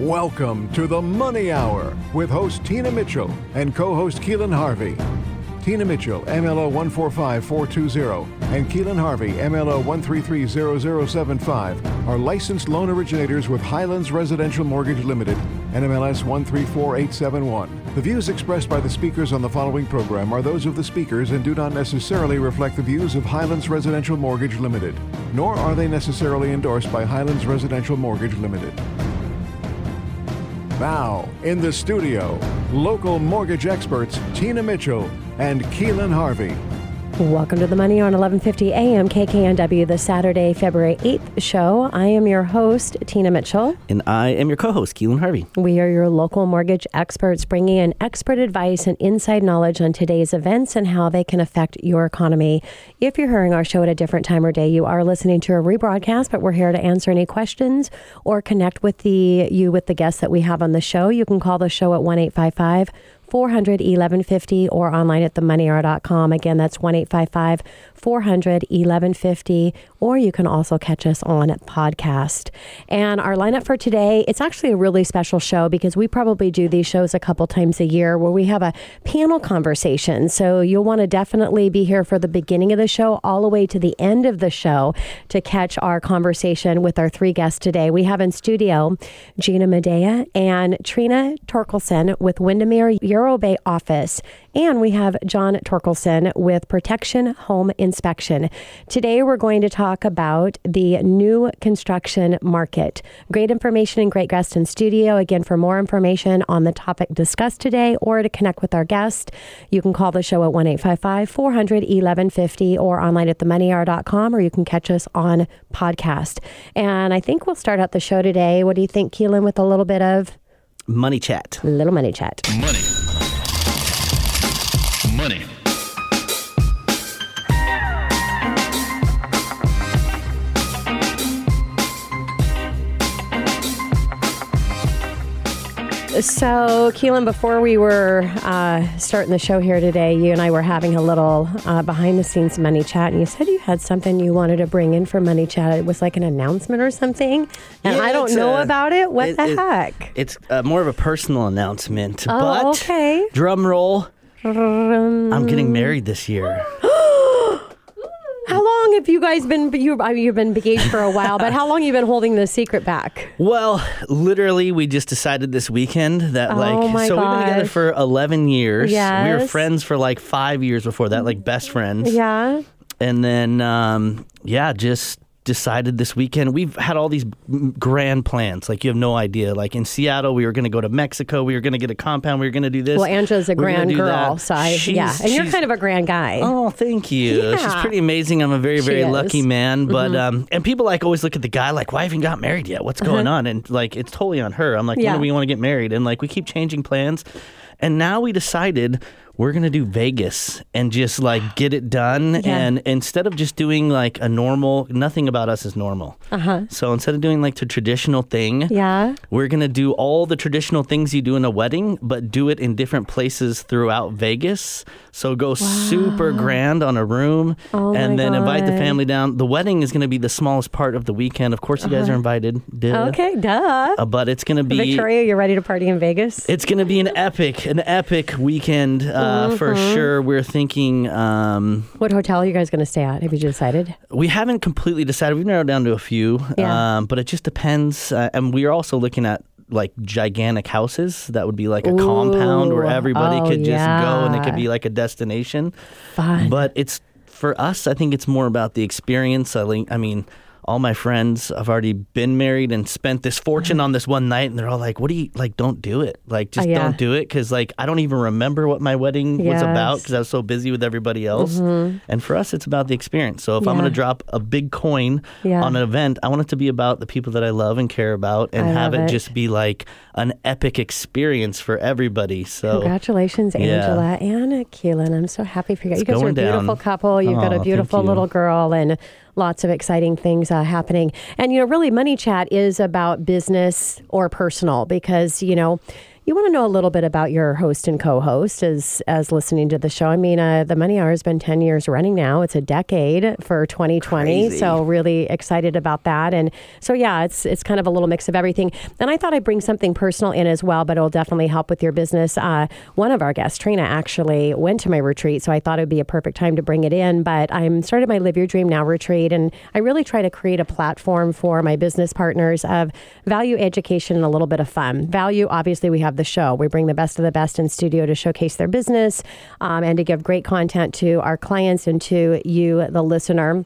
Welcome to the Money Hour with host Tina Mitchell and co host Keelan Harvey. Tina Mitchell, MLO 145420, and Keelan Harvey, MLO 1330075, are licensed loan originators with Highlands Residential Mortgage Limited, NMLS 134871. The views expressed by the speakers on the following program are those of the speakers and do not necessarily reflect the views of Highlands Residential Mortgage Limited, nor are they necessarily endorsed by Highlands Residential Mortgage Limited. Now, in the studio, local mortgage experts Tina Mitchell and Keelan Harvey. Welcome to the Money on 1150 AM KKNW, the Saturday, February 8th show. I am your host, Tina Mitchell. And I am your co host, Keelan Harvey. We are your local mortgage experts bringing in expert advice and inside knowledge on today's events and how they can affect your economy. If you're hearing our show at a different time or day, you are listening to a rebroadcast, but we're here to answer any questions or connect with the you with the guests that we have on the show. You can call the show at 1 855 400 1150 or online at themoneyhour.com. Again, that's 1 855 400 1150, or you can also catch us on podcast. And our lineup for today, it's actually a really special show because we probably do these shows a couple times a year where we have a panel conversation. So you'll want to definitely be here for the beginning of the show all the way to the end of the show to catch our conversation with our three guests today. We have in studio Gina Medea and Trina Torkelson with Windermere Yarrow Bay office. And we have John Torkelson with Protection Home Inspection. Today, we're going to talk about the new construction market. Great information and great guest in studio. Again, for more information on the topic discussed today or to connect with our guest, you can call the show at 1 855 400 1150 or online at themoneyhour.com or you can catch us on podcast. And I think we'll start out the show today. What do you think, Keelan, with a little bit of money chat? A little money chat. Money. Money. So, Keelan, before we were uh, starting the show here today, you and I were having a little uh, behind the scenes money chat, and you said you had something you wanted to bring in for money chat. It was like an announcement or something, and Yeah, I don't know a- about it. What it- the it- heck? It's uh, more of a personal announcement. Oh, but okay. drum roll. I'm getting married this year. How long have you guys been? You, I mean, you've been engaged for a while, but how long have you been holding the secret back? Well, literally, we just decided this weekend that Oh like so we've been together for 11 years. We were friends for like five years before that, like best friends. Yeah. And then, um, yeah, just decided this weekend. We've had all these grand plans. Like you have no idea. Like in Seattle, we were going to go to Mexico. We were going to get a compound. We were going to do this. Well, Angela's a We grand girl, that. so I, yeah, and you're kind of a grand guy. Oh, thank you. She's pretty amazing. I'm a very, very lucky man. But Mm-hmm. um, and people like always look at the guy like, why haven't you got married yet? What's going on? And like, it's totally on her. I'm like, Uh-huh. Yeah. when do we want to get married? And like, we keep changing plans. And now we decided we're gonna do Vegas and just like get it done. Yeah. And instead of just doing like a normal, nothing about us is normal. Uh huh. So instead of doing like the traditional thing, Yeah. we're gonna do all the traditional things you do in a wedding, but do it in different places throughout Vegas. So go super grand on a room, Oh and then invite the family down. The wedding is gonna be the smallest part of the weekend. Of course, you guys are invited. Duh. Uh-huh. Okay. Duh. Uh, but it's gonna be. Victoria, You're ready to party in Vegas? It's gonna be an epic, an epic weekend uh, for Mm-hmm. sure. We're thinking. Um, What hotel are you guys going to stay at? Have you decided? we haven't completely decided. We've narrowed down to a few, Yeah. um, but it just depends. Uh, and we are also looking at like gigantic houses that would be like a compound where everybody Oh, could just go and it could be like a destination. Fun. But it's for us. I think it's more about the experience. I, I mean. All my friends have already been married and spent this fortune on this one night, and they're all like, "What do you like? Don't do it. Like, just Uh, yeah. don't do it." Because like, I don't even remember what my wedding was about Mm-hmm. because I was so busy with everybody else. And for us, it's about the experience. So if I'm going to drop a big coin Yeah. on an event, I want it to be about the people that I love and care about, and I have it, it. just be like an epic experience for everybody. So Congratulations, Yeah. Angela and Keelan. I'm so happy for you. guys. It's you guys are a going down. beautiful couple. You've got a beautiful little girl and lots of exciting things uh, happening. And, you know, really, Money Chat is about business or personal because, you know, You want to know a little bit about your host and co-host as as listening to the show. I mean, uh, the Money Hour has been ten years running now. It's a decade for 2020, Crazy. so really excited about that. And so yeah, it's it's kind of a little mix of everything. And I thought I'd bring something personal in as well, but it'll definitely help with your business. Uh, one of our guests, Trina, actually went to my retreat, so I thought it would be a perfect time to bring it in. But I'm started my Live Your Dream Now retreat, and I really try to create a platform for my business partners of value education and a little bit of fun. Value, obviously, we have the show. We bring the best of the best in studio to showcase their business um, and to give great content to our clients and to you, the listener.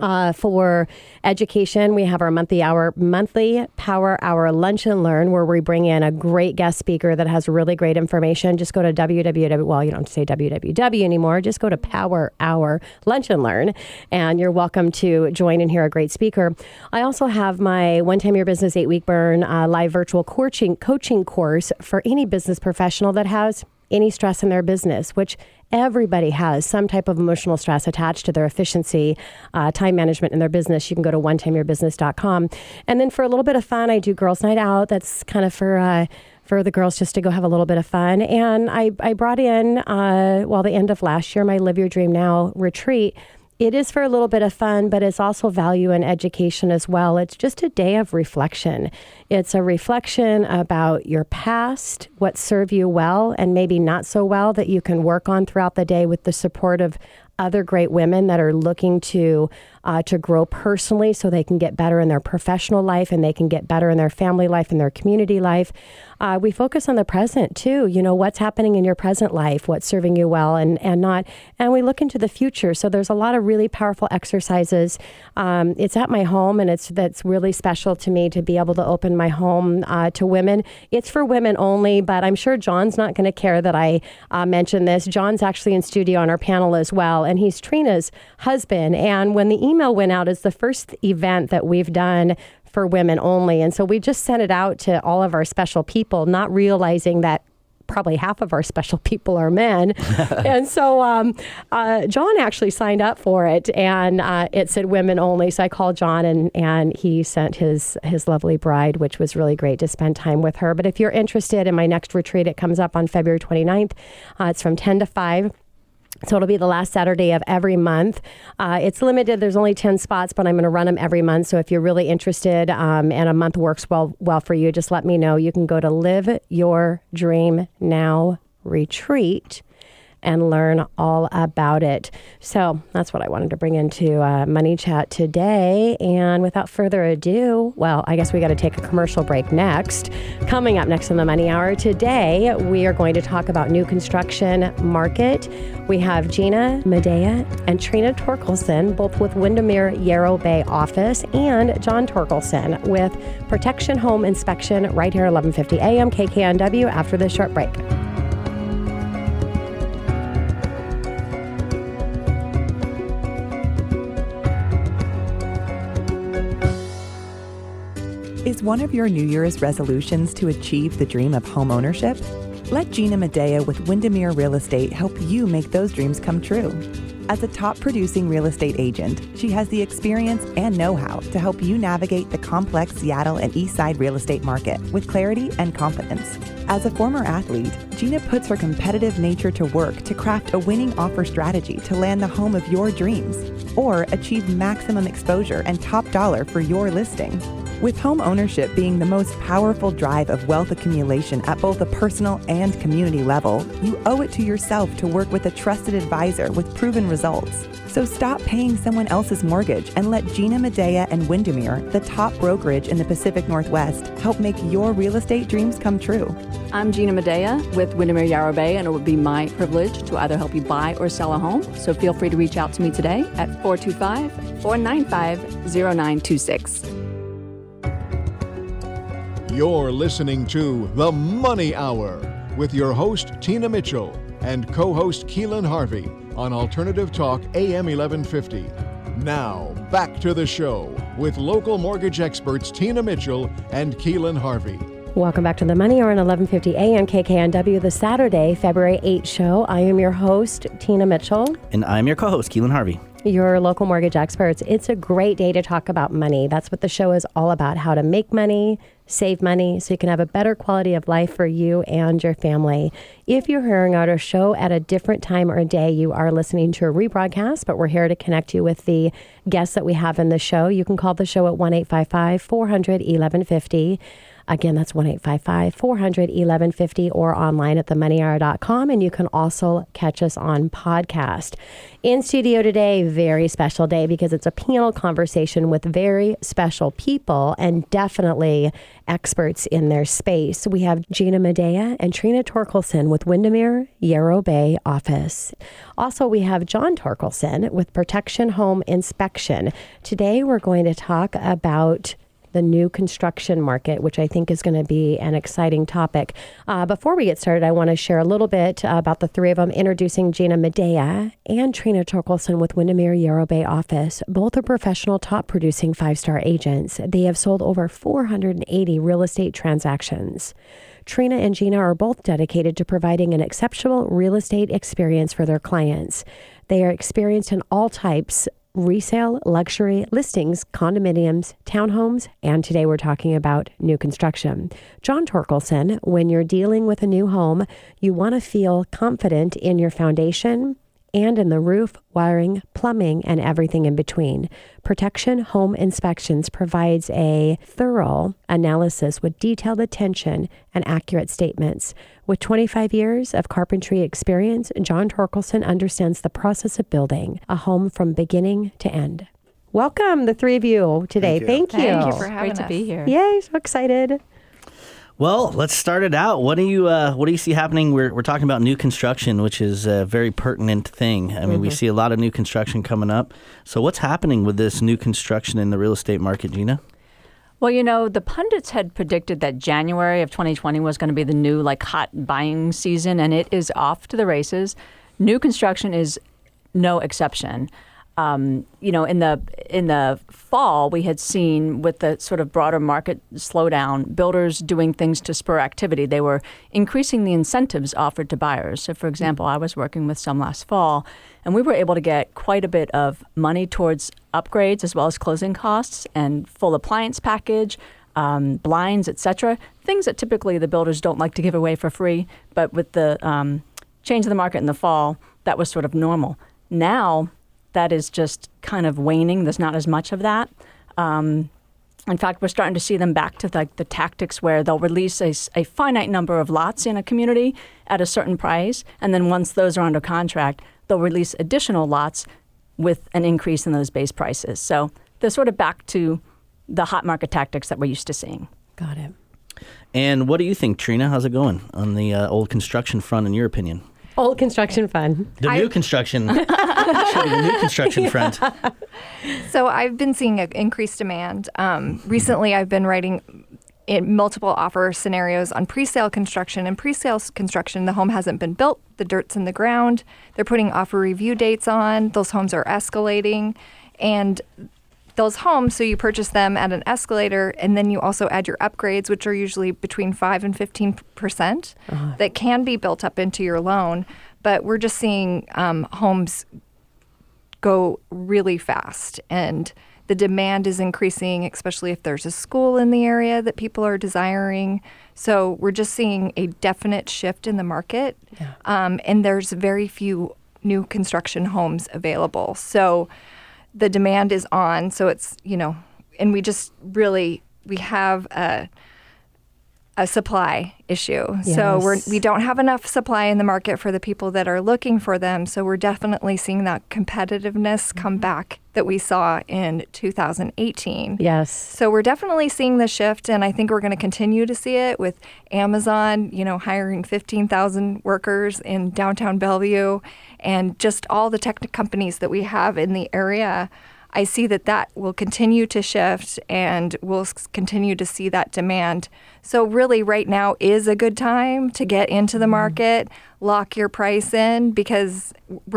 Uh, for education, we have our monthly hour, monthly power hour lunch and learn, where we bring in a great guest speaker that has really great information. Just go to www. Well, you don't say www anymore. Just go to Power Hour Lunch and Learn, and you're welcome to join and hear a great speaker. I also have my One Time Your Business Eight Week Burn uh, live virtual coaching coaching course for any business professional that has any stress in their business, which everybody has some type of emotional stress attached to their efficiency, uh, time management in their business. You can go to onetimeyourbusiness.com. And then for a little bit of fun, I do Girls Night Out. That's kind of for. Uh, for the girls just to go have a little bit of fun. And I, I brought in, uh, well, the end of last year, my Live Your Dream Now retreat. It is for a little bit of fun, but it's also value and education as well. It's just a day of reflection. It's a reflection about your past, what served you well and maybe not so well that you can work on throughout the day with the support of other great women that are looking to uh, to grow personally so they can get better in their professional life and they can get better in their family life and their community life. Uh, we focus on the present too. You know what's happening in your present life, what's serving you well and and not, and we look into the future. So there's a lot of really powerful exercises. Um, it's at my home, and it's that's really special to me to be able to open my home uh, to women. It's for women only, but I'm sure John's not going to care that I uh, mention this. John's actually in studio on our panel as well, and he's Trina's husband. And when the email went out, as the first event that we've done for women only. And so we just sent it out to all of our special people, not realizing that probably half of our special people are men. and so um, uh, John actually signed up for it and uh, it said women only. So I called John and, and he sent his, his lovely bride, which was really great to spend time with her. But if you're interested in my next retreat, it comes up on February 29th. Uh, it's from 10 to 5. So it'll be the last Saturday of every month. Uh, it's limited. There's only 10 spots, but I'm going to run them every month. So if you're really interested um, and a month works well well for you, just let me know. You can go to Live Your Dream Now Retreat and learn all about it. So that's what I wanted to bring into uh, Money Chat today. And without further ado, well, I guess we got to take a commercial break next. Coming up next in the Money Hour today, we are going to talk about new construction market. We have Gina Medea and Trina Torkelson, both with Windermere Yarrow Bay office, and John Torkelson with Protection Home Inspection right here at 1150 AM KKNW after this short break. One of your New Year's resolutions to achieve the dream of home ownership? Let Gina Medea with Windermere Real Estate help you make those dreams come true. As a top producing real estate agent, she has the experience and know how to help you navigate the complex Seattle and Eastside real estate market with clarity and confidence. As a former athlete, Gina puts her competitive nature to work to craft a winning offer strategy to land the home of your dreams or achieve maximum exposure and top dollar for your listing. With home ownership being the most powerful drive of wealth accumulation at both a personal and community level, you owe it to yourself to work with a trusted advisor with proven results. So stop paying someone else's mortgage and let Gina Medea and Windermere, the top brokerage in the Pacific Northwest, help make your real estate dreams come true. I'm Gina Medea with Windermere Yarrow Bay, and it would be my privilege to either help you buy or sell a home. So feel free to reach out to me today at 425 495 0926. You're listening to The Money Hour with your host, Tina Mitchell, and co host, Keelan Harvey on Alternative Talk AM 1150. Now, back to the show with local mortgage experts Tina Mitchell and Keelan Harvey. Welcome back to the Money Hour on 1150 AM KKNW, the Saturday, February 8th show. I am your host, Tina Mitchell, And I'm your co host, Keelan Harvey. your local mortgage experts. It's a great day to talk about money. That's what the show is all about how to make money, save money, so you can have a better quality of life for you and your family. If you're hearing our show at a different time or day, you are listening to a rebroadcast, but we're here to connect you with the guests that we have in the show. You can call the show at 1 855 400 1150. Again, that's 1 855 400 1150 or online at themoneyhour.com. And you can also catch us on podcast. In studio today, very special day because it's a panel conversation with very special people and definitely experts in their space. We have Gina Medea and Trina Torkelson with Windermere Yarrow Bay office. Also, we have John Torkelson with Protection Home Inspection. Today, we're going to talk about the new construction market, which I think is going to be an exciting topic. Uh, before we get started, I want to share a little bit about the three of them, introducing Gina Medea and Trina Torkelson with Windermere Yarrow Bay office. Both are professional, top producing five star agents. They have sold over 480 real estate transactions. Trina and Gina are both dedicated to providing an exceptional real estate experience for their clients. They are experienced in all types resale, luxury listings, condominiums, townhomes, and today we're talking about new construction. John Torkelson, when you're dealing with a new home, you want to feel confident in your foundation and in the roof, wiring, plumbing, and everything in between. Protection Home Inspections provides a thorough analysis with detailed attention and accurate statements. With 25 years of carpentry experience, John Torkelson understands the process of building a home from beginning to end. Welcome, the three of you today. Thank Thank you. Thank you for having Great to be here. Yay, so excited. Well, let's start it out. What do you uh, What do you see happening? We're we're talking about new construction, which is a very pertinent thing. I mean, we see a lot of new construction coming up. So, what's happening with this new construction in the real estate market, Gina? Well, you know, the pundits had predicted that January of 2020 was going to be the new like hot buying season, and it is off to the races. New construction is no exception. Um, you know, in the in the fall, we had seen with the sort of broader market slowdown, builders doing things to spur activity. They were increasing the incentives offered to buyers. So, for example, I was working with some last fall, and we were able to get quite a bit of money towards upgrades as well as closing costs and full appliance package, um, blinds, etc. Things that typically the builders don't like to give away for free, but with the um, change of the market in the fall, that was sort of normal. Now that is just kind of waning. There's not as much of that. Um, in fact, we're starting to see them back to like the tactics where they'll release a finite number of lots in a community at a certain price, and then once those are under contract, they'll release additional lots with an increase in those base prices. So they're sort of back to the hot market tactics that we're used to seeing. Got it. And what do you think, Trina? How's it going on the uh, old construction front, in your opinion? Old construction fun. The new construction, the new construction front. So I've been seeing an increased demand. Um, recently, I've been writing in multiple offer scenarios on pre-sale construction. And pre-sale construction, the home hasn't been built, the dirt's in the ground. They're putting offer review dates on. Those homes are escalating, and those homes, so you purchase them at an escalator, and then you also add your upgrades, which are usually between five and fifteen percent, that can be built up into your loan. But we're just seeing um, homes go really fast and the demand is increasing especially if there's a school in the area that people are desiring. So we're just seeing a definite shift in the market um, and there's very few new construction homes available. So the demand is on. So it's you know and we just really we have a a supply issue. So we're we don't have enough supply in the market for the people that are looking for them. So we're definitely seeing that competitiveness come mm-hmm. back that we saw in 2018. Yes. So we're definitely seeing the shift, and I think we're going to continue to see it with Amazon, you know, hiring 15,000 workers in downtown Bellevue, and just all the tech companies that we have in the area. I see that that will continue to shift, and we'll continue to see that demand. So really, right now is a good time to get into the mm-hmm. market, lock your price in, because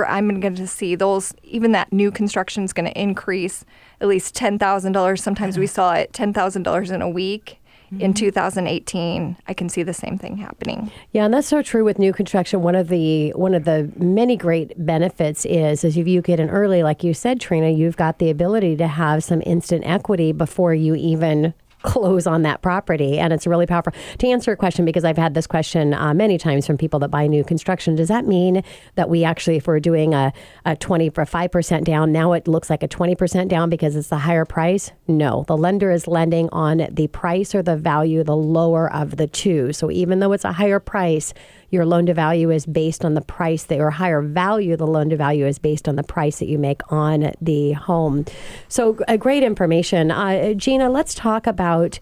I'm going to see those. Even that new construction is going to increase at least ten thousand dollars. Sometimes we saw it ten thousand dollars in a week. In mm-hmm. 2018, I can see the same thing happening. Yeah, and that's so true with new construction. One of the one of the many great benefits is as if you get in early, like you said, Trina, you've got the ability to have some instant equity before you even close on that property. And it's really powerful. To answer your question, because I've had this question uh, many times from people that buy new construction, does that mean that we actually, if we're doing a, a 20 for 5% down, now it looks like a 20% down because it's a higher price? No, the lender is lending on the price or the value, the lower of the two. So even though it's a higher price, your loan to value is based on the price that, or higher value, the loan to value is based on the price that you make on the home. So, a great information. Uh, Gina, let's talk about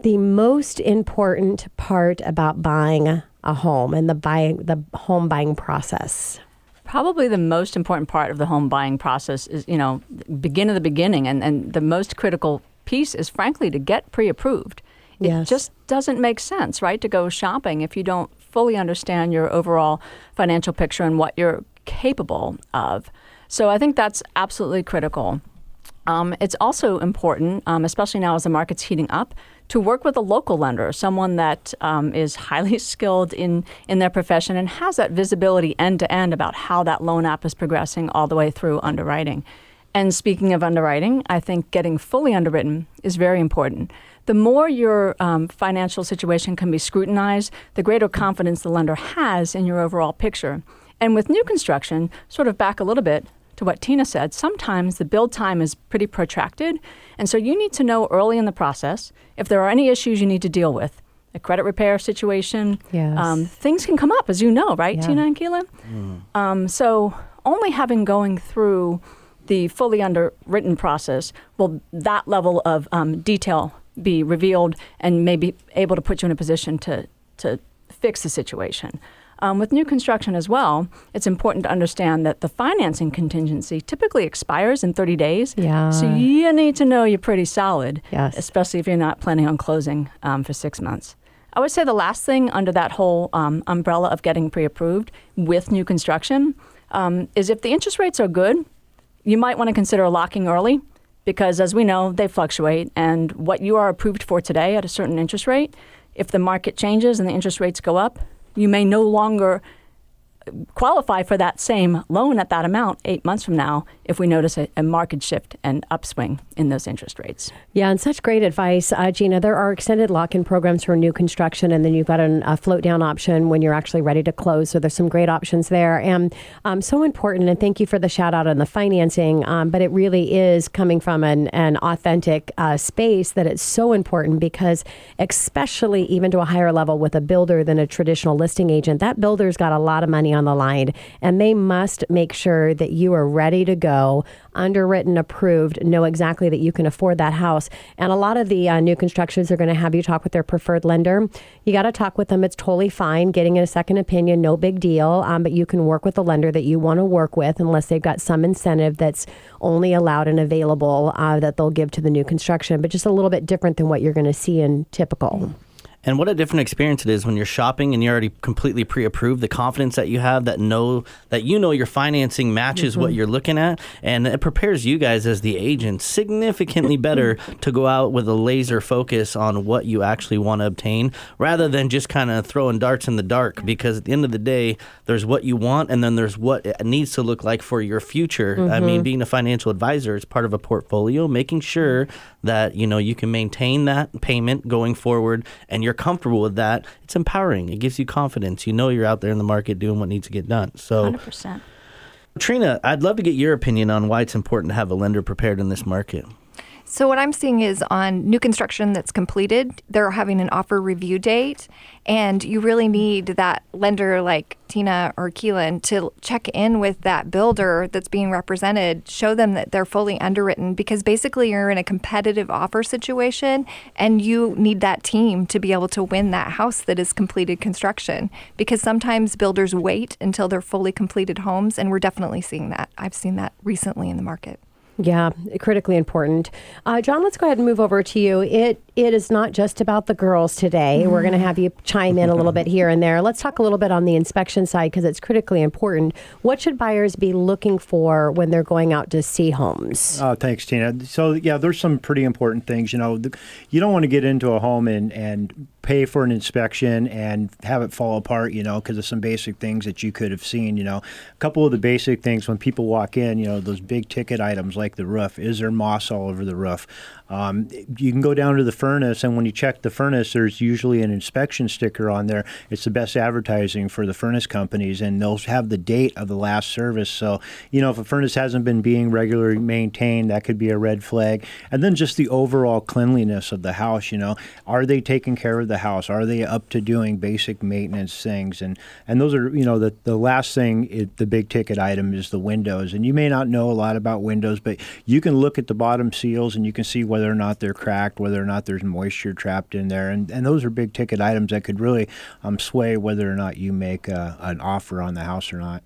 the most important part about buying a home and the buying the home buying process. Probably the most important part of the home buying process is, you know, begin at the beginning, and, and the most critical piece is, frankly, to get pre-approved. It Yes. just doesn't make sense, right, to go shopping if you don't fully understand your overall financial picture and what you're capable of. So I think that's absolutely critical. Um, it's also important, um, especially now as the market's heating up, to work with a local lender, someone that um, is highly skilled in, in their profession and has that visibility end to end about how that loan app is progressing all the way through underwriting. And speaking of underwriting, I think getting fully underwritten is very important. The more your um, financial situation can be scrutinized, the greater confidence the lender has in your overall picture. And with new construction, sort of back a little bit to what Tina said, sometimes the build time is pretty protracted. And so you need to know early in the process if there are any issues you need to deal with. A credit repair situation. Yes. Um, things can come up, as you know, right, Yeah. Tina and Keelan? Um, so only having going through the fully underwritten process will that level of um, detail be revealed and maybe able to put you in a position to, to fix the situation. Um, with new construction as well, it's important to understand that the financing contingency typically expires in 30 days. Yeah. So you need to know you're pretty solid, Yes. especially if you're not planning on closing um, for six months. I would say the last thing under that whole um, umbrella of getting pre approved with new construction um, is if the interest rates are good, you might want to consider locking early because, as we know, they fluctuate. And what you are approved for today at a certain interest rate, if the market changes and the interest rates go up, you may no longer qualify for that same loan at that amount eight months from now if we notice a, a market shift and upswing in those interest rates. Yeah, and such great advice, uh, Gina. There are extended lock-in programs for new construction, and then you've got an, a float-down option when you're actually ready to close. So there's some great options there, and um, so important. And thank you for the shout out on the financing. Um, but it really is coming from an, an authentic uh, space that it's so important because, especially even to a higher level with a builder than a traditional listing agent, that builder's got a lot of money on the line, and they must make sure that you are ready to go, underwritten, approved, know exactly that you can afford that house. And a lot of the uh, new constructions are going to have you talk with their preferred lender. You got to talk with them. It's totally fine. Getting a second opinion, no big deal. Um, but you can work with the lender that you want to work with, unless they've got some incentive that's only allowed and available uh, that they'll give to the new construction, but just a little bit different than what you're going to see in typical. And what a different experience it is when you're shopping and you're already completely pre-approved. The confidence that you have, that know that you know your financing matches what mm-hmm. you're looking at, and it prepares you guys as the agent significantly better to go out with a laser focus on what you actually want to obtain, rather than just kind of throwing darts in the dark. Because at the end of the day, there's what you want, and then there's what it needs to look like for your future. I mean, mm-hmm. being a financial advisor is part of a portfolio, making sure that you know you can maintain that payment going forward, and you're comfortable with that. It's empowering. It gives you confidence. You know you're out there in the market doing what needs to get done. So, 100%. Trina, I'd love to get your opinion on why it's important to have a lender prepared in this market. So what I'm seeing is on new construction that's completed, they're having an offer review date, and you really need that lender like Tina or Keelan to check in with that builder that's being represented, show them that they're fully underwritten because basically you're in a competitive offer situation and you need that team to be able to win that house that is completed construction because sometimes builders wait until they're fully completed homes and we're definitely seeing that. I've seen that recently in the market. Yeah, critically important. Uh, John, let's go ahead and move over to you. It it is not just about the girls today. We're going to have you chime in a little bit here and there. Let's talk a little bit on the inspection side because it's critically important. What should buyers be looking for when they're going out to see homes? Oh, thanks, Tina. So yeah, there's some pretty important things. You know, the, you don't want to get into a home and and pay for an inspection and have it fall apart. You know, because of some basic things that you could have seen. You know, a couple of the basic things when people walk in. You know, those big ticket items like the roof. Is there moss all over the roof? Um, you can go down to the furnace, and when you check the furnace, there's usually an inspection sticker on there. It's the best advertising for the furnace companies, and they'll have the date of the last service. So, you know, if a furnace hasn't been being regularly maintained, that could be a red flag. And then just the overall cleanliness of the house, you know, are they taking care of the house? Are they up to doing basic maintenance things? And and those are, you know, the, the last thing, it, the big ticket item is the windows. And you may not know a lot about windows, but you can look at the bottom seals and you can see whether or not they're cracked, whether or not there's moisture trapped in there. And, and those are big ticket items that could really um, sway whether or not you make a, an offer on the house or not.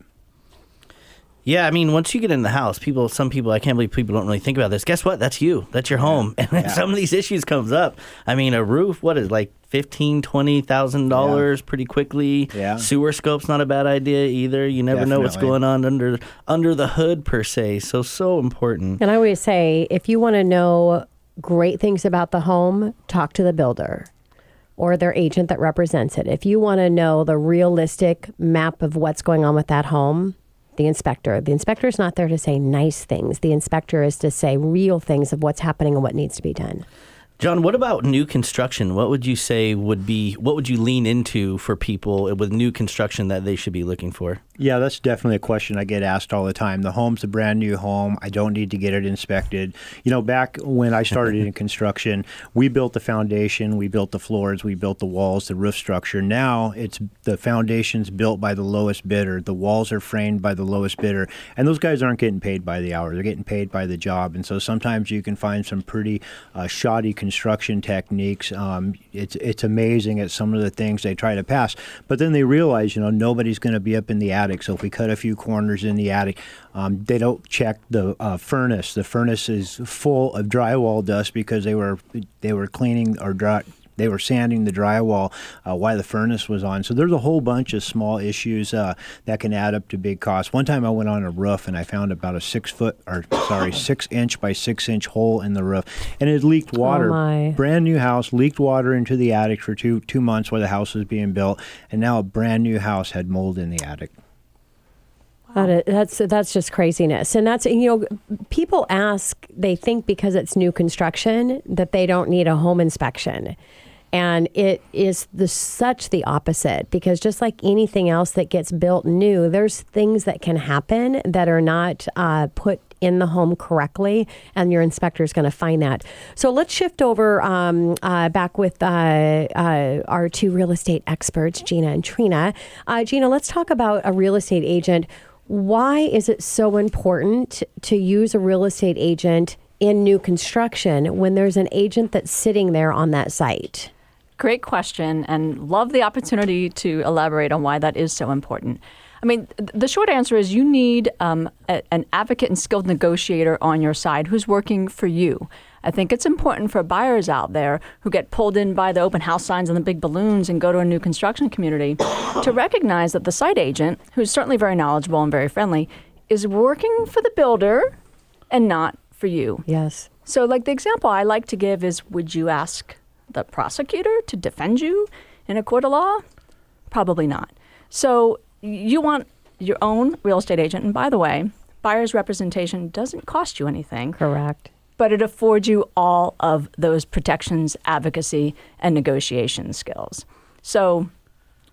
Yeah, I mean, once you get in the house, people, some people, I can't believe people don't really think about this. Guess what? That's you. That's your home. And Yeah. some of these issues comes up, I mean, a roof, what is like fifteen, twenty thousand dollars pretty quickly. Yeah. Sewer scope's not a bad idea either. You never know what's going on under under the hood per se. So so important. And I always say if you want to know great things about the home, talk to the builder or their agent that represents it. If you want to know the realistic map of what's going on with that home, the inspector. The inspector is not there to say nice things. The inspector is to say real things of what's happening and what needs to be done. John, what about new construction? What would you say would be what would you lean into for people with new construction that they should be looking for? Yeah, that's definitely a question I get asked all the time. The home's a brand new home. I don't need to get it inspected. You know, back when I started in construction, we built the foundation, we built the floors, we built the walls, the roof structure. Now it's the foundation's built by the lowest bidder. The walls are framed by the lowest bidder. And those guys aren't getting paid by the hour, they're getting paid by the job. And so sometimes you can find some pretty uh, shoddy construction techniques. Um, it's, it's amazing at some of the things they try to pass. But then they realize, you know, nobody's going to be up in the attic. So if we cut a few corners in the attic, um, they don't check the uh, furnace. The furnace is full of drywall dust because they were they were cleaning or dry, they were sanding the drywall uh, while the furnace was on. So there's a whole bunch of small issues uh, that can add up to big costs. One time I went on a roof and I found about a six foot or sorry six inch by six inch hole in the roof, and it leaked water. my. Brand new house leaked water into the attic for two two months while the house was being built, and now a brand new house had mold in the attic. That is, that's that's just craziness, and that's you know, people ask they think because it's new construction that they don't need a home inspection, and it is the such the opposite because just like anything else that gets built new, there's things that can happen that are not uh, put in the home correctly, and your inspector is going to find that. So let's shift over um, uh, back with uh, uh, our two real estate experts, Gina and Trina. Uh, Gina, let's talk about a real estate agent. Why is it so important to use a real estate agent in new construction when there's an agent that's sitting there on that site? Great question, and love the opportunity to elaborate on why that is so important. I mean, the short answer is you need um, a, an advocate and skilled negotiator on your side who's working for you. I think it's important for buyers out there who get pulled in by the open house signs and the big balloons and go to a new construction community to recognize that the site agent, who's certainly very knowledgeable and very friendly, is working for the builder and not for you. Yes. So, like the example I like to give is would you ask the prosecutor to defend you in a court of law? Probably not. So, you want your own real estate agent. And by the way, buyer's representation doesn't cost you anything, Correct. but it affords you all of those protections, advocacy, and negotiation skills. So,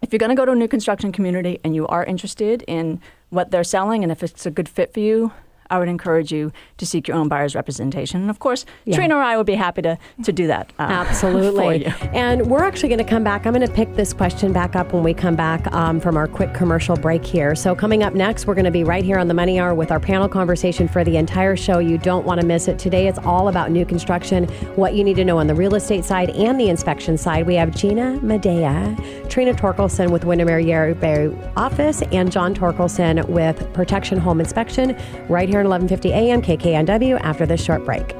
if you're going to go to a new construction community and you are interested in what they're selling and if it's a good fit for you, I would encourage you to seek your own buyer's representation. And of course, Yeah. Trina or I would be happy to, to do that. uh, Absolutely. And we're actually going to come back. I'm going to pick this question back up when we come back um, from our quick commercial break here. So, coming up next, we're going to be right here on the Money Hour with our panel conversation for the entire show. You don't want to miss it. Today, it's all about new construction, what you need to know on the real estate side and the inspection side. We have Gina Medea, Trina Torkelson with Windermere Yarrow Bay Office, and John Torkelson with Protection Home Inspection right here at 1150 AM KKNW after this short break.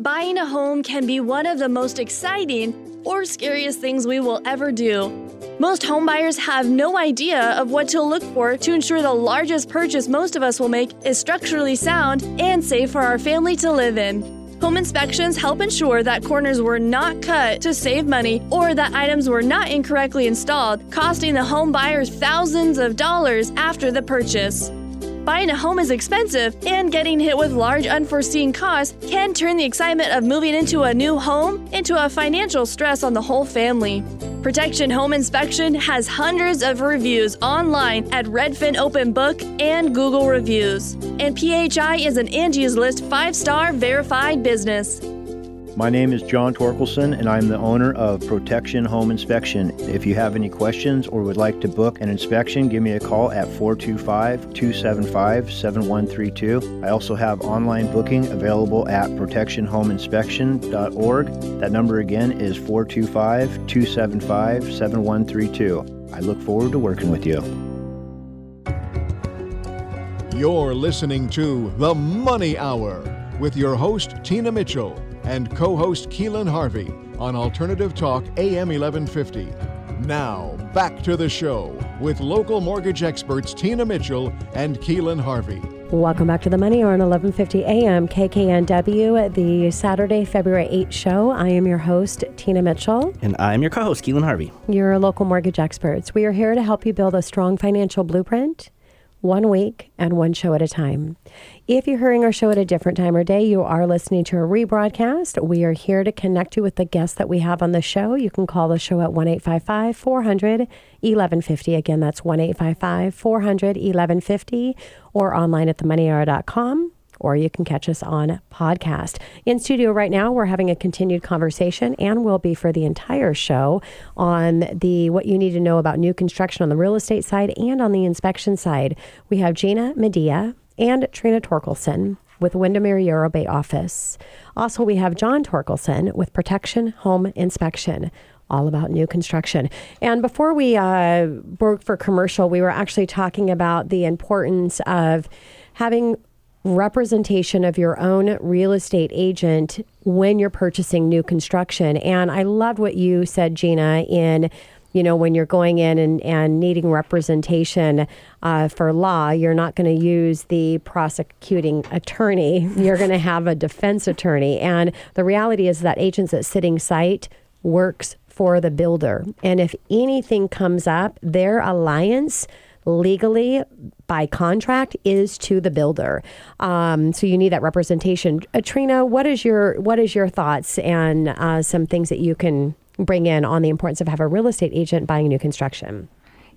Buying a home can be one of the most exciting or scariest things we will ever do. Most homebuyers have no idea of what to look for to ensure the largest purchase most of us will make is structurally sound and safe for our family to live in. Home inspections help ensure that corners were not cut to save money or that items were not incorrectly installed, costing the home buyers thousands of dollars after the purchase. Buying a home is expensive, and getting hit with large unforeseen costs can turn the excitement of moving into a new home into a financial stress on the whole family. Protection Home Inspection has hundreds of reviews online at Redfin Open Book and Google Reviews. And PHI is an Angie's List five star verified business. My name is John Torkelson, and I'm the owner of Protection Home Inspection. If you have any questions or would like to book an inspection, give me a call at 425 275 7132. I also have online booking available at protectionhomeinspection.org. That number again is 425 275 7132. I look forward to working with you. You're listening to The Money Hour with your host, Tina Mitchell, and co host Keelan Harvey on Alternative Talk AM 1150. Now, back to the show with local mortgage experts Tina Mitchell and Keelan Harvey. Welcome back to the Money Hour on 1150 AM KKNW, the Saturday, February 8th show. I am your host, Tina Mitchell. And I'm your co host, Keelan Harvey. Your local mortgage experts. We are here to help you build a strong financial blueprint one week and one show at a time. If you're hearing our show at a different time or day, you are listening to a rebroadcast. We are here to connect you with the guests that we have on the show. You can call the show at 1 855 400 1150. Again, that's 1 855 400 1150 or online at themoneyhour.com or you can catch us on podcast. In studio right now, we're having a continued conversation and will be for the entire show on the what you need to know about new construction on the real estate side and on the inspection side. We have Gina Medea and Trina Torkelson with Windermere Yarrow Bay office. Also, we have John Torkelson with Protection Home Inspection all about new construction. And before we uh, broke for commercial, we were actually talking about the importance of having representation of your own real estate agent when you're purchasing new construction. And I loved what you said, Gina, in you know, when you're going in and, and needing representation uh, for law, you're not going to use the prosecuting attorney. You're going to have a defense attorney. And the reality is that agents at sitting site works for the builder. And if anything comes up, their alliance legally by contract is to the builder. Um, so you need that representation. Uh, Trina, what is your what is your thoughts and uh, some things that you can bring in on the importance of have a real estate agent buying new construction?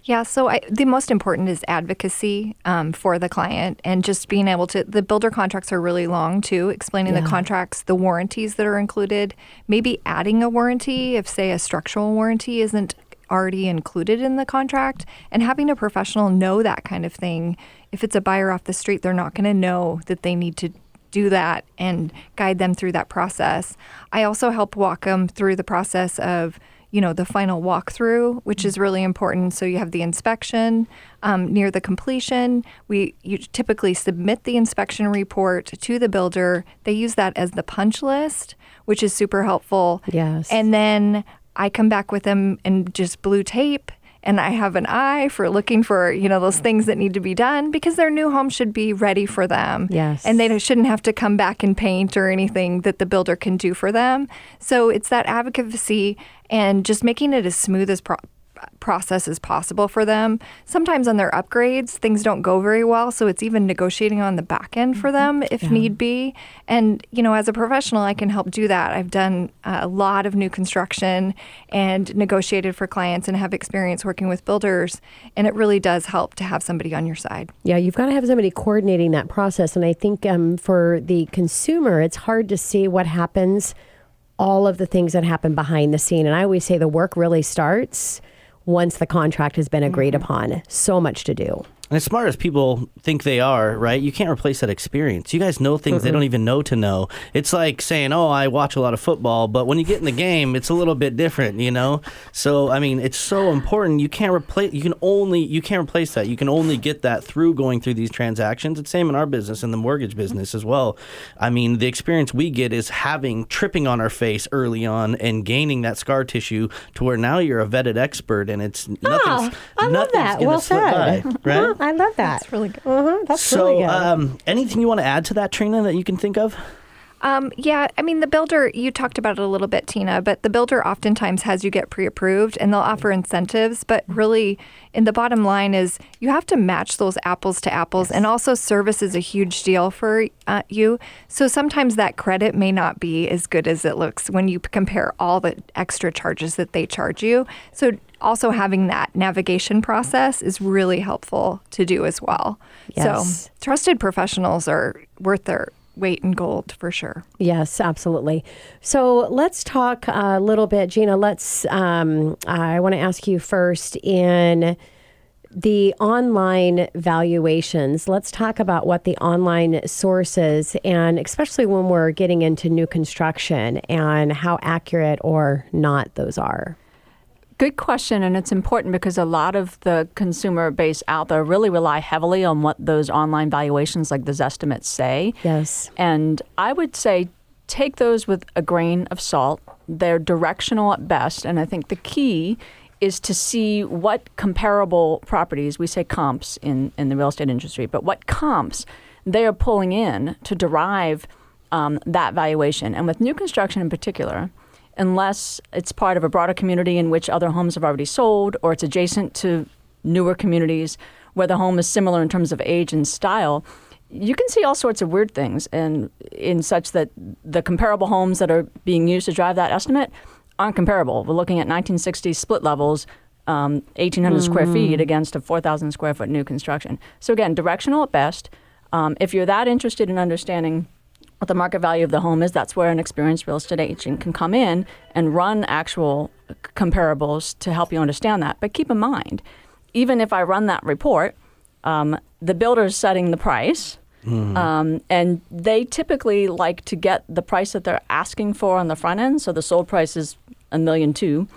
Yeah, so I, the most important is advocacy um, for the client and just being able to. The builder contracts are really long too, explaining Yeah. the contracts, the warranties that are included, maybe adding a warranty if, say, a structural warranty isn't already included in the contract, and having a professional know that kind of thing. If it's a buyer off the street, they're not going to know that they need to do that and guide them through that process. I also help walk them through the process of you know the final walkthrough, which is really important. So you have the inspection um, near the completion. We you typically submit the inspection report to the builder. They use that as the punch list, which is super helpful. Yes. And then I come back with them in just blue tape. And I have an eye for looking for, you know, those things that need to be done because their new home should be ready for them. Yes. And they shouldn't have to come back and paint or anything that the builder can do for them. So it's that advocacy and just making it as smooth as pro- process as possible for them. Sometimes on their upgrades, things don't go very well, so it's even negotiating on the back end for them if need be. And you know, as a professional, I can help do that. I've done uh, a lot of new construction and negotiated for clients and have experience working with builders, and it really does help to have somebody on your side. Yeah, you've got to have somebody coordinating that process. And I think um, for the consumer, it's hard to see what happens, all of the things that happen behind the scene. And I always say the work really starts once the contract has been agreed mm-hmm. upon. So much to do. And as smart as people think they are, right? You can't replace that experience. You guys know things they don't even know to know. It's like saying, "Oh, I watch a lot of football," but when you get in the game, it's a little bit different, you know. So, I mean, it's so important. You can't replace. You can only you can't replace that. You can only get that through going through these transactions. It's same in our business, in the mortgage business as well. I mean, the experience we get is having tripping on our face early on and gaining that scar tissue to where now you're a vetted expert, and it's nothing's, Ah, I love nothing's that. Well said. by, right? I love that. It's really good. Uh-huh, that's so, really good. um, anything you want to add to that, Trina, that you can think of? Um, yeah, I mean, the builder, you talked about it a little bit, Tina, but the builder oftentimes has you get pre approved and they'll offer incentives. But really, in the bottom line, is you have to match those apples to apples. And also, service is a huge deal for uh, you. So sometimes that credit may not be as good as it looks when you compare all the extra charges that they charge you. So also having that navigation process is really helpful to do as well. Yes. So trusted professionals are worth their weight in gold for sure. Yes, absolutely. So let's talk a little bit, Gina. Let's. Um, I want to ask you first in the online valuations. Let's talk about what the online sources and especially when we're getting into new construction and how accurate or not those are. Good question, and it's important because a lot of the consumer base out there really rely heavily on what those online valuations, like those Zestimates say. Yes. And I would say take those with a grain of salt. They're directional at best, and I think the key is to see what comparable properties, we say comps in, in the real estate industry, but what comps they are pulling in to derive um, that valuation. And with new construction in particular, unless it's part of a broader community in which other homes have already sold or it's adjacent to newer communities where the home is similar in terms of age and style, you can see all sorts of weird things and in such that the comparable homes that are being used to drive that estimate aren't comparable. We're looking at 1960s split levels, um, 1,800 mm-hmm. square feet against a 4,000 square foot new construction. So again, directional at best. Um, if you're that interested in understanding what the market value of the home is, that's where an experienced real estate agent can come in and run actual comparables to help you understand that. But keep in mind, even if I run that report, um, the builder's setting the price. Mm-hmm. Um, and they typically like to get the price that they're asking for on the front end. So the sold price is a million two,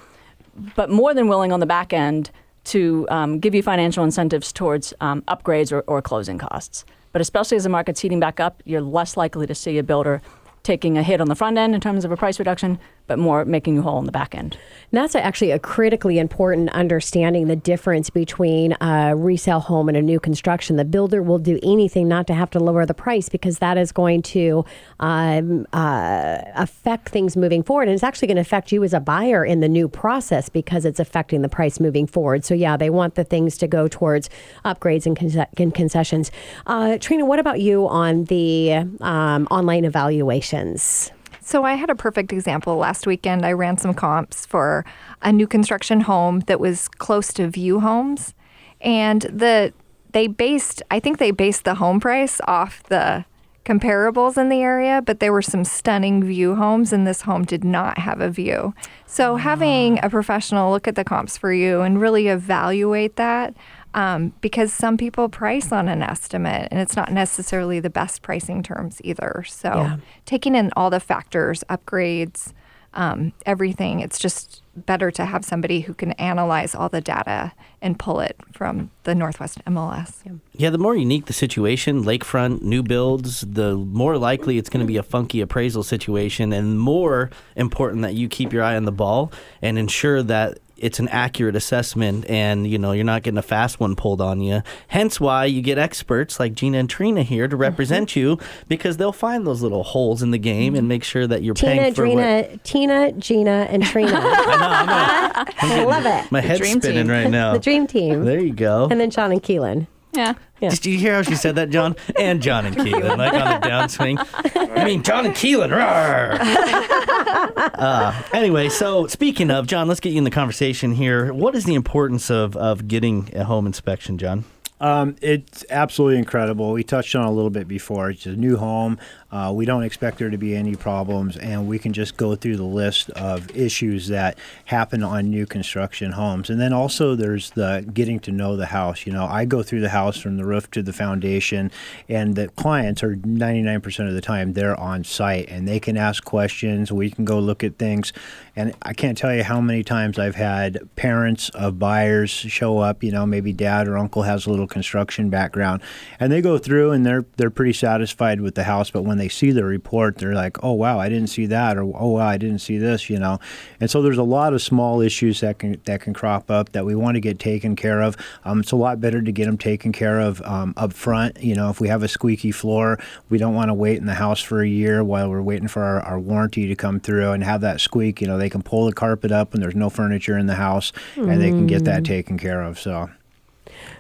but more than willing on the back end to um, give you financial incentives towards um, upgrades or, or closing costs. But especially as the market's heating back up, you're less likely to see a builder taking a hit on the front end in terms of a price reduction, but more making you whole on the back end. And that's actually a critically important understanding the difference between a resale home and a new construction. The builder will do anything not to have to lower the price because that is going to um, uh, affect things moving forward. And it's actually going to affect you as a buyer in the new process because it's affecting the price moving forward. So, yeah, they want the things to go towards upgrades and, and concessions. Uh, Trina, what about you on the um, online evaluations? So I had a perfect example last weekend. I ran some comps for a new construction home that was close to view homes, and the they based I think they based the home price off the comparables in the area, but there were some stunning view homes, and this home did not have a view. So, having ah. a professional look at the comps for you and really evaluate that um, because some people price on an estimate and it's not necessarily the best pricing terms either. So, yeah. taking in all the factors, upgrades, um, everything, it's just better to have somebody who can analyze all the data and pull it from the Northwest MLS. Yeah, yeah the more unique the situation, lakefront, new builds, the more likely it's going to be a funky appraisal situation, and more important that you keep your eye on the ball and ensure that it's an accurate assessment and you know you're not getting a fast one pulled on you. Hence why you get experts like gina and trina here to represent mm-hmm. you because they'll find those little holes in the game and make sure that you're tina, paying for Trina, what... tina gina and trina. I know, I'm a, I'm getting, love it. my head's spinning team. right now. The dream team. There you go. And then sean and keelan yeah. Yeah. Did you hear how she said that, John? And John and Keelan, like on the downswing. I mean, John and Keelan. uh, anyway, so speaking of John, let's get you in the conversation here. What is the importance of of getting a home inspection, John? Um, it's absolutely incredible. We touched on a little bit before. It's a new home. Uh, we don't expect there to be any problems, and we can just go through the list of issues that happen on new construction homes. And then also there's the getting to know the house. You know, I go through the house from the roof to the foundation, and the clients are 99% of the time they're on site and they can ask questions. We can go look at things. And I can't tell you how many times I've had parents of buyers show up, you know, maybe dad or uncle has a little construction background, and they go through and they're they're pretty satisfied with the house, but when they they see the report, they're like, "Oh wow, I didn't see that," or "Oh wow, I didn't see this," you know. And so there's a lot of small issues that can that can crop up that we want to get taken care of. Um, it's a lot better to get them taken care of um, up front. You know, if we have a squeaky floor, we don't want to wait in the house for a year while we're waiting for our, our warranty to come through and have that squeak. You know, they can pull the carpet up when there's no furniture in the house, and they can get that taken care of. So.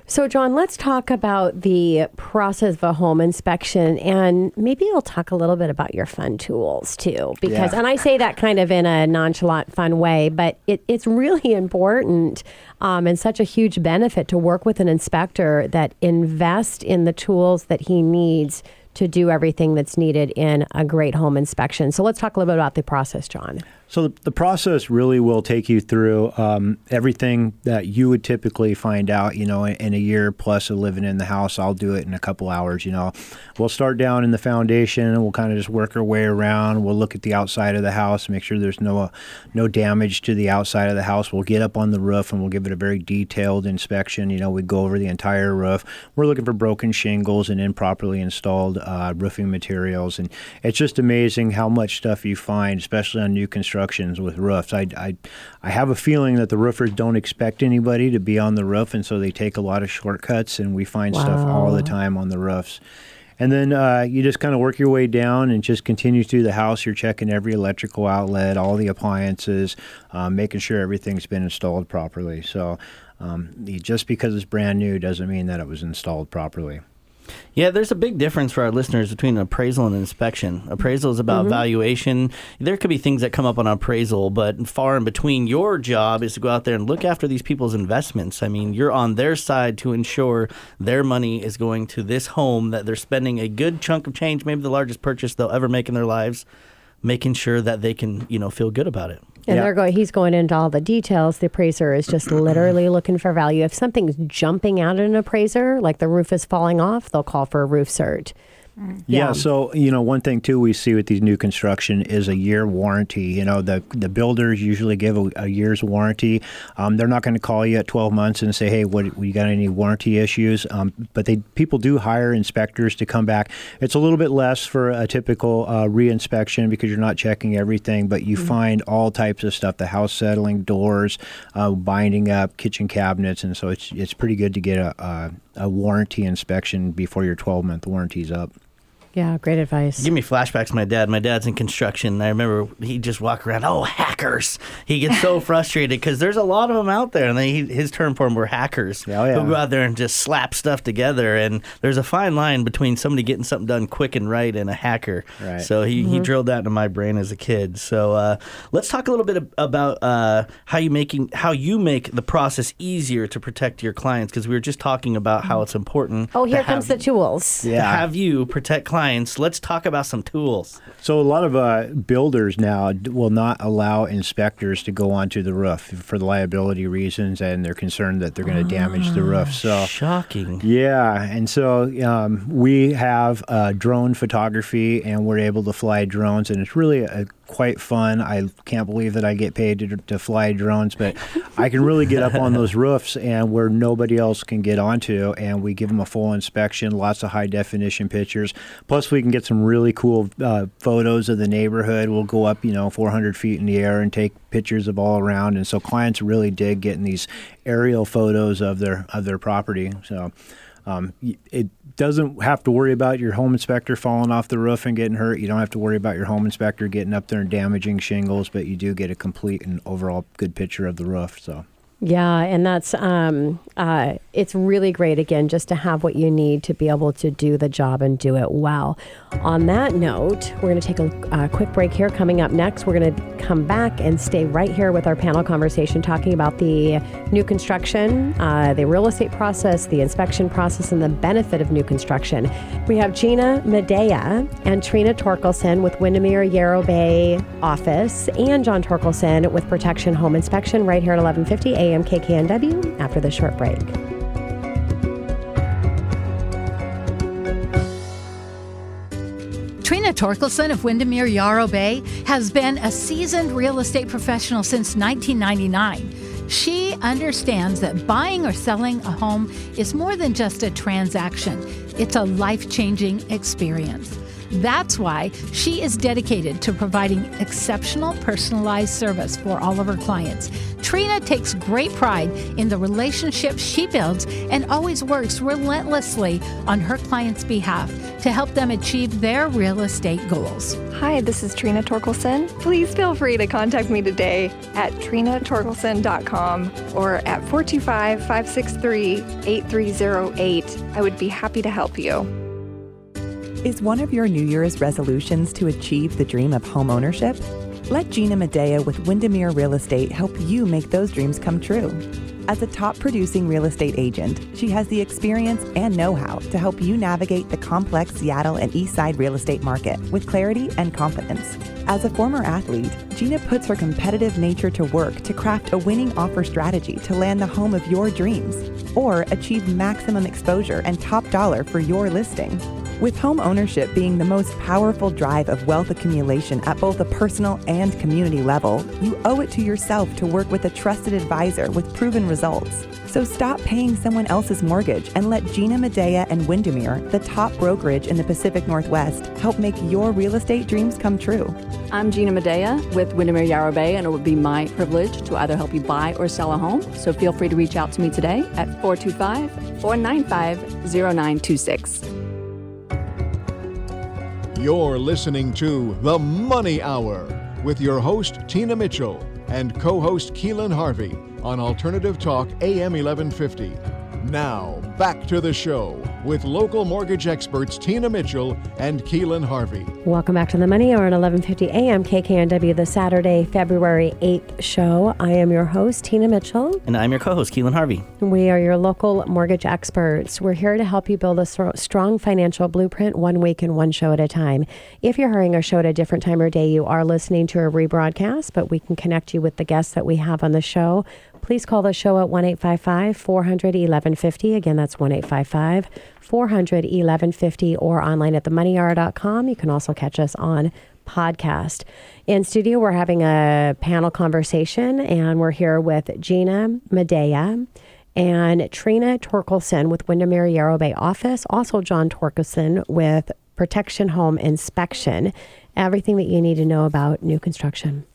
So, John, let's talk about the process of a home inspection, and maybe you'll talk a little bit about your fun tools too, because, Yeah. and I say that kind of in a nonchalant, fun way, but it, it's really important um, and such a huge benefit to work with an inspector that invest in the tools that he needs to do everything that's needed in a great home inspection. So, let's talk a little bit about the process, John. So the, process really will take you through um, everything that you would typically find out, you know, in, in a year plus of living in the house. I'll do it in a couple hours, you know. We'll start down in the foundation and we'll kind of just work our way around. We'll look at the outside of the house, make sure there's no uh, no damage to the outside of the house. We'll get up on the roof and we'll give it a very detailed inspection. You know, we go over the entire roof. We're looking for broken shingles and improperly installed uh, roofing materials, and it's just amazing how much stuff you find, especially on new constructions with roofs. I, I, I have a feeling that the roofers don't expect anybody to be on the roof, and so they take a lot of shortcuts, and we find stuff all the time on the roofs. And then uh, you just kind of work your way down and just continue through the house. You're checking every electrical outlet, all the appliances, um, making sure everything's been installed properly. So um, just because it's brand new doesn't mean that it was installed properly. Yeah, there's a big difference for our listeners between appraisal and inspection. Appraisal is about mm-hmm. valuation. There could be things that come up on appraisal, but far in between. Your job is to go out there and look after these people's investments. I mean, you're on their side to ensure their money is going to this home that they're spending a good chunk of change, maybe the largest purchase they'll ever make in their lives, making sure that they can, you know, feel good about it. And Yeah. they're going. He's going into all the details. The appraiser is just literally looking for value. If something's jumping out at an appraiser, like the roof is falling off, they'll call for a roof cert. Yeah. Yeah. So you know, one thing too we see with these new construction is a year warranty. You know, the the builders usually give a, a year's warranty. Um, they're not going to call you at 12 months and say, "Hey, what you got any warranty issues?" Um, but they people do hire inspectors to come back. It's a little bit less for a typical uh, re-inspection because you're not checking everything, but you find all types of stuff: the house settling, doors, uh, binding up, kitchen cabinets, and so it's it's pretty good to get a a, a warranty inspection before your 12 month warranty's up. Yeah, great advice. Give me flashbacks to my dad. My dad's in construction. I remember he'd just walk around, oh, hackers. He gets so frustrated because there's a lot of them out there. And they, he, his term for them were hackers Oh, yeah. who go out there and just slap stuff together. And there's a fine line between somebody getting something done quick and right and a hacker. Right. So he, he drilled that into my brain as a kid. So uh, let's talk a little bit about uh, how you making how you make the process easier to protect your clients because we were just talking about how it's important. oh, here comes the have- tools. to have you protect clients, let's talk about some tools. So a lot of uh, builders now will not allow inspectors to go onto the roof for the liability reasons, and they're concerned that they're going to damage the roof. So. Shocking. Yeah, and so um, we have uh, drone photography, and we're able to fly drones, and it's really uh quite fun. I can't believe that I get paid to, to fly drones, but I can really get up on those roofs and where nobody else can get onto, and we give them a full inspection, lots of high definition pictures. Plus, we can get some really cool uh, photos of the neighborhood. We'll go up, you know, 400 feet in the air and take pictures of all around, and so clients really dig getting these aerial photos of their of their property. So. Um, it doesn't have to worry about your home inspector falling off the roof and getting hurt. You don't have to worry about your home inspector getting up there and damaging shingles, but you do get a complete and overall good picture of the roof. So. Yeah, and that's um, uh, it's really great again just to have what you need to be able to do the job and do it well. On that note, we're going to take a uh, quick break here. Coming up next, we're going to come back and stay right here with our panel conversation, talking about the new construction, uh, the real estate process, the inspection process, and the benefit of new construction. We have Gina Medea and Trina Torkelson with Windermere Yarrow Bay office, and John Torkelson with Protection Home Inspection right here at 1150 AM KKNW after the short break. Torkelson of Windermere Yarrow Bay has been a seasoned real estate professional since 1999. She understands that buying or selling a home is more than just a transaction, it's a life changing experience. That's why she is dedicated to providing exceptional personalized service for all of her clients. Trina takes great pride in the relationships she builds and always works relentlessly on her clients' behalf to help them achieve their real estate goals. Hi, this is Trina Torkelson. Please feel free to contact me today at trinatorkelson.com or at 425 563 8308. I would be happy to help you. Is one of your New Year's resolutions to achieve the dream of home ownership? Let Gina Medea with Windermere Real Estate help you make those dreams come true. As a top producing real estate agent, she has the experience and know how to help you navigate the complex Seattle and Eastside real estate market with clarity and confidence. As a former athlete, Gina puts her competitive nature to work to craft a winning offer strategy to land the home of your dreams or achieve maximum exposure and top dollar for your listing. With home ownership being the most powerful drive of wealth accumulation at both a personal and community level, you owe it to yourself to work with a trusted advisor with proven results. So stop paying someone else's mortgage and let Gina Medea and Windermere, the top brokerage in the Pacific Northwest, help make your real estate dreams come true. I'm Gina Medea with Windermere Yarrow Bay, and it would be my privilege to either help you buy or sell a home. So feel free to reach out to me today at 425 495 0926. You're listening to The Money Hour with your host, Tina Mitchell, and co host, Keelan Harvey on Alternative Talk AM 1150. Now, back to the show with local mortgage experts Tina Mitchell and Keelan Harvey. Welcome back to the Money Hour on 1150 AM KKNW, the Saturday, February 8th show. I am your host, Tina Mitchell. And I'm your co host, Keelan Harvey. We are your local mortgage experts. We're here to help you build a strong financial blueprint one week and one show at a time. If you're hearing our show at a different time or day, you are listening to a rebroadcast, but we can connect you with the guests that we have on the show please call the show at 1 855 400 1150. Again, that's 1 855 400 1150 or online at themoneyhour.com. You can also catch us on podcast. In studio, we're having a panel conversation, and we're here with Gina Medea and Trina Torkelson with Windermere Yarrow Bay office, also John Torkelson with Protection Home Inspection. Everything that you need to know about new construction.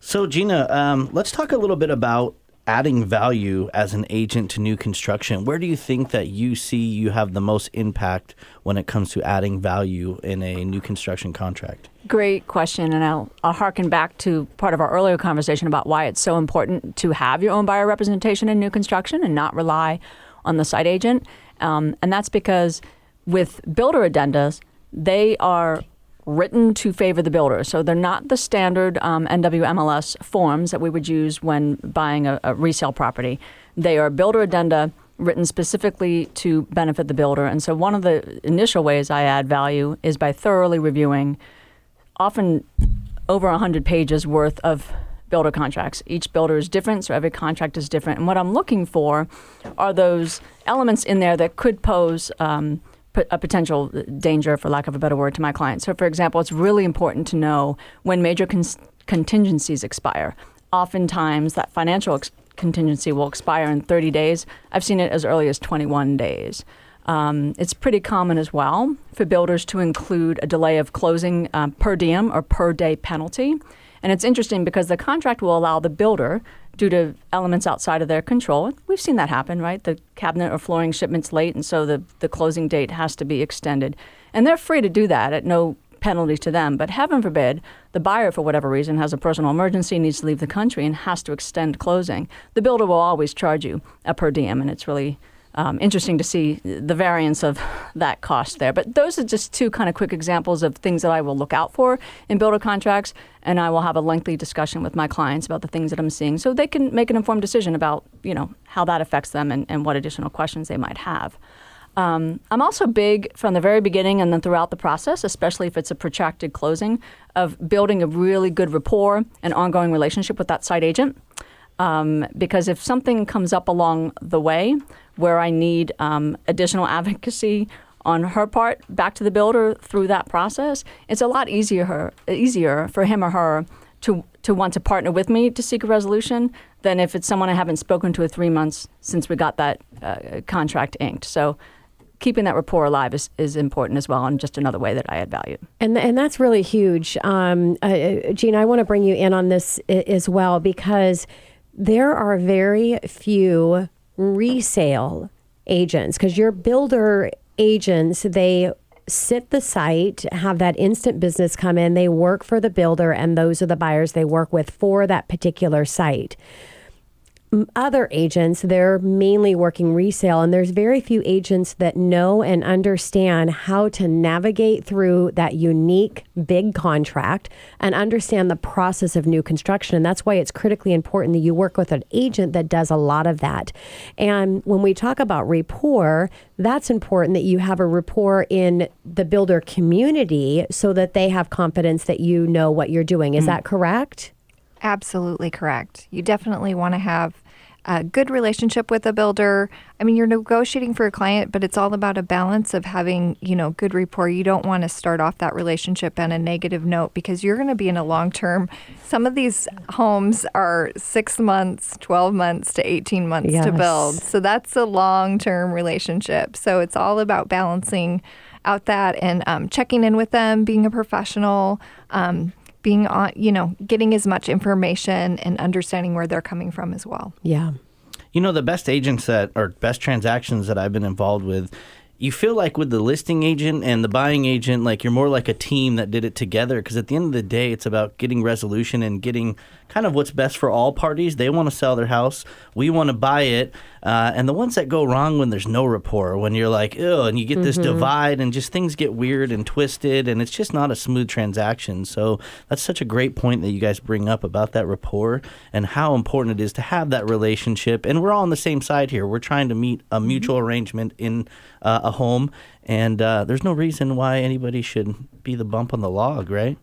So, Gina, um, let's talk a little bit about adding value as an agent to new construction, where do you think that you see you have the most impact when it comes to adding value in a new construction contract? Great question, and I'll, I'll harken back to part of our earlier conversation about why it's so important to have your own buyer representation in new construction and not rely on the site agent. Um, and that's because with builder addendas, they are written to favor the builder. So they're not the standard um, NWMLS forms that we would use when buying a, a resale property. They are builder addenda written specifically to benefit the builder. And so one of the initial ways I add value is by thoroughly reviewing often over 100 pages worth of builder contracts. Each builder is different, so every contract is different. And what I'm looking for are those elements in there that could pose um, a potential danger, for lack of a better word, to my clients. So, for example, it's really important to know when major con- contingencies expire. Oftentimes, that financial ex- contingency will expire in 30 days. I've seen it as early as 21 days. Um, it's pretty common as well for builders to include a delay of closing um, per diem or per day penalty. And it's interesting because the contract will allow the builder due to elements outside of their control. We've seen that happen, right? The cabinet or flooring shipment's late, and so the, the closing date has to be extended. And they're free to do that at no penalty to them. But heaven forbid, the buyer, for whatever reason, has a personal emergency, needs to leave the country, and has to extend closing. The builder will always charge you a per diem, and it's really um, interesting to see the variance of that cost there. But those are just two kind of quick examples of things that I will look out for in builder contracts, and I will have a lengthy discussion with my clients about the things that I'm seeing, so they can make an informed decision about you know how that affects them and, and what additional questions they might have. Um, I'm also big from the very beginning and then throughout the process, especially if it's a protracted closing, of building a really good rapport and ongoing relationship with that site agent. Um, because if something comes up along the way where I need um, additional advocacy on her part back to the builder through that process, it's a lot easier easier for him or her to to want to partner with me to seek a resolution than if it's someone I haven't spoken to in three months since we got that uh, contract inked. So keeping that rapport alive is, is important as well, and just another way that I add value. And and that's really huge. Um, uh, uh Gina, I want to bring you in on this as well because there are very few resale agents because your builder agents they sit the site, have that instant business come in, they work for the builder, and those are the buyers they work with for that particular site other agents, they're mainly working resale, and there's very few agents that know and understand how to navigate through that unique big contract and understand the process of new construction. And that's why it's critically important that you work with an agent that does a lot of that. And when we talk about rapport, that's important that you have a rapport in the builder community so that they have confidence that you know what you're doing. Is mm. that correct? Absolutely correct. You definitely want to have a good relationship with a builder. I mean, you're negotiating for a client, but it's all about a balance of having, you know, good rapport. You don't want to start off that relationship on a negative note because you're going to be in a long term. Some of these homes are six months, 12 months to 18 months yes. to build. So that's a long term relationship. So it's all about balancing out that and um, checking in with them, being a professional. Um, being on, you know, getting as much information and understanding where they're coming from as well. Yeah. You know, the best agents that or best transactions that I've been involved with you feel like with the listing agent and the buying agent, like you're more like a team that did it together. Because at the end of the day, it's about getting resolution and getting kind of what's best for all parties. They want to sell their house, we want to buy it, uh, and the ones that go wrong when there's no rapport, when you're like, oh, and you get this mm-hmm. divide, and just things get weird and twisted, and it's just not a smooth transaction. So that's such a great point that you guys bring up about that rapport and how important it is to have that relationship. And we're all on the same side here. We're trying to meet a mm-hmm. mutual mm-hmm. arrangement in uh, a home, and uh, there's no reason why anybody should be the bump on the log, right?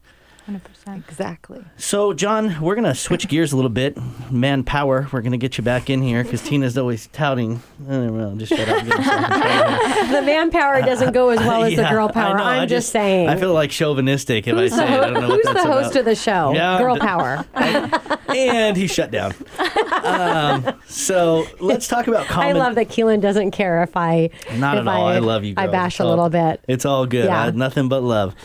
100%. Exactly. So, John, we're going to switch gears a little bit. Manpower, we're going to get you back in here because Tina's always touting. Well, just shut up. the manpower doesn't go as well as yeah, the girl power. I am just, just, saying. I feel like chauvinistic if who's I say ho- it. I don't know Who's the host about. of the show? Yeah, girl power. and he shut down. Um, so let's talk about common. I love that Keelan doesn't care if I. Not if at all. I, I love you. Girl. I bash it's a little bit. It's all good. Yeah. nothing but love.